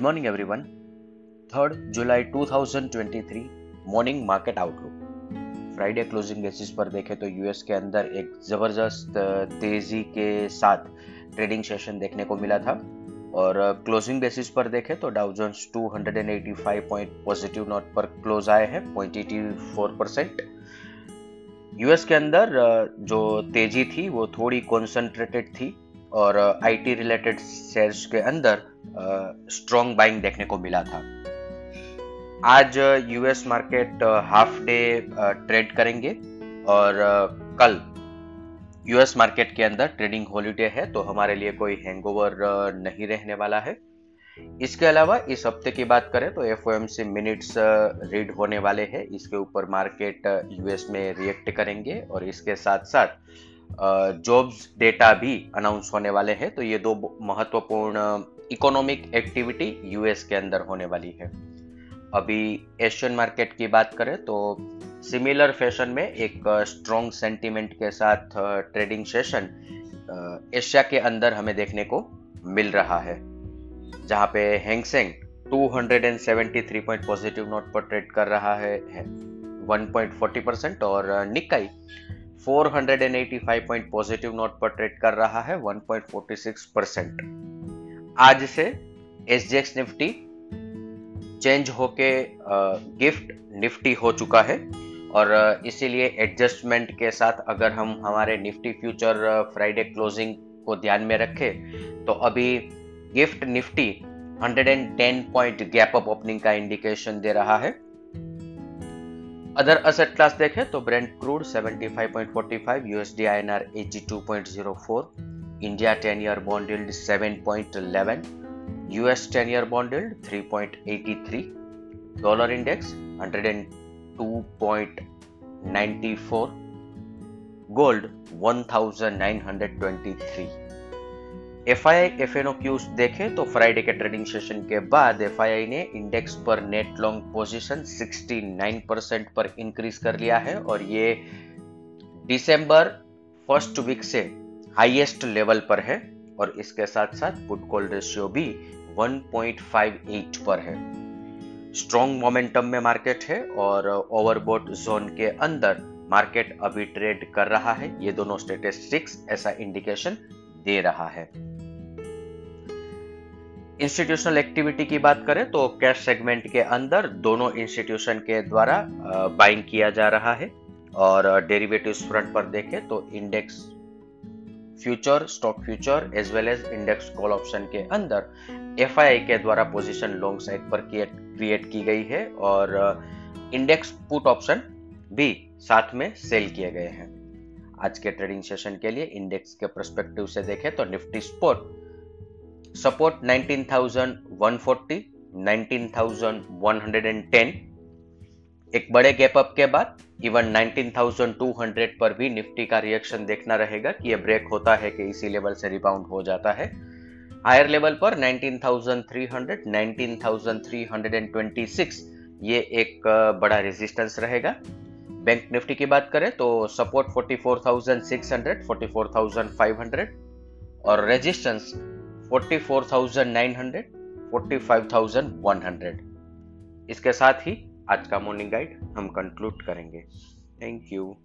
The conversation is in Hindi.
Good morning everyone third July 2023 morning market outlook Friday closing basis पर देखें तो यूएस के अंदर एक ज़बरदस्त तेज़ी के साथ ट्रेडिंग सेशन देखने को मिला था। और क्लोजिंग बेसिस पर देखें तो Dow Jones 285 point positive note पर क्लोज आए हैं पॉइंट एटी परसेंट यूएस के अंदर जो तेज़ी थी वो थोड़ी कॉन्सेंट्रेटेड थी। और आईटी रिलेटेड शेयर्स के अंदर स्ट्रॉन्ग बाइंग देखने को मिला था। आज US market half day trade करेंगे और कल यूएस मार्केट के अंदर ट्रेडिंग हॉलीडे है तो हमारे लिए कोई हैंगओवर नहीं रहने वाला है। इसके अलावा इस हफ़्ते की बात करें तो एफ़ से मिनट्स रीड होने वाले हैं। इसके ऊपर मार्केट यूएस में रिएक्ट करेंगे और इसके साथ साथ जॉब्स डेटा भी अनाउंस होने वाले हैं तो ये दो महत्वपूर्ण इकोनॉमिक एक्टिविटी यूएस के अंदर होने वाली है। अभी एशियन मार्केट की बात करें तो सिमिलर फ़ैशन में एक स्ट्रॉन्ग सेंटीमेंट के साथ ट्रेडिंग सेशन एशिया के अंदर हमें देखने को मिल रहा है जहाँ पे Hang Seng 273 point positive note पर ट्रेड कर रहा है, है 1.40 परसेंट और निकाई 485 पॉइंट पॉजिटिव नोट पर ट्रेड कर रहा है 1.46 परसेंट। आज से एस निफ्टी चेंज होके गिफ्ट निफ्टी हो चुका है और इसीलिए एडजस्टमेंट के साथ अगर हम हमारे निफ्टी फ्यूचर फ्राइडे क्लोजिंग को ध्यान में रखें तो अभी Gift Nifty 110 point gap up opening का इंडिकेशन दे रहा है। अदर असेट क्लास देखें तो Brent crude 75.45 USD INR 82.04 India 10 year bond yield 7.11 US 10 year bond yield 3.83 dollar index 102.94 gold 1923 F I I F N O cues देखें तो फ्राइडे के ट्रेडिंग सेशन के बाद एफ़ आई आई ने इंडेक्स पर नेट लॉन्ग पोजीशन 69 परसेंट पर इंक्रीज कर लिया है और ये दिसंबर फ़र्स्ट वीक से हाईएस्ट लेवल पर है और इसके साथ साथ पुट कॉल रेशियो भी 1.58 पर है। स्ट्रॉन्ग मोमेंटम में मार्केट है और ओवरबोट जोन के अंदर मार्केट अभी ट्रेड कर रहा है। ये दोनों स्टेटिस्टिक्स ऐसा इंडिकेशन दे रहा है। इंस्टीट्यूशनल एक्टिविटी की बात करें तो कैश सेगमेंट के अंदर दोनों इंस्टीट्यूशन के द्वारा बाइंग किया जा रहा है और डेरिवेटिव फ्रंट पर देखें तो index future stock future as well as index call option के अंदर एफआईआई के द्वारा पोजीशन लॉन्ग साइड पर क्रिएट की गई है और इंडेक्स पुट ऑप्शन भी साथ में सेल किए गए हैं। आज के ट्रेडिंग सेशन के लिए इंडेक्स के परस्पेक्टिव से देखें तो निफ्टी स्पोर्ट सपोर्ट 19,140 19,110 एक बड़े गैप अप के बाद इवन 19,200 पर भी निफ्टी का रिएक्शन देखना रहेगा कि ये ब्रेक होता है कि इसी लेवल से रिबाउंड हो जाता है। हायर लेवल पर 19,300 19,326 ये एक बड़ा रेजिस्टेंस रहेगा। बैंक निफ्टी की बात करें तो सपोर्ट 44,600 44,500 और रेजिस्टेंस 44,900 45,100 इसके साथ ही आज का मॉर्निंग गाइड हम कंक्लूड करेंगे। Thank you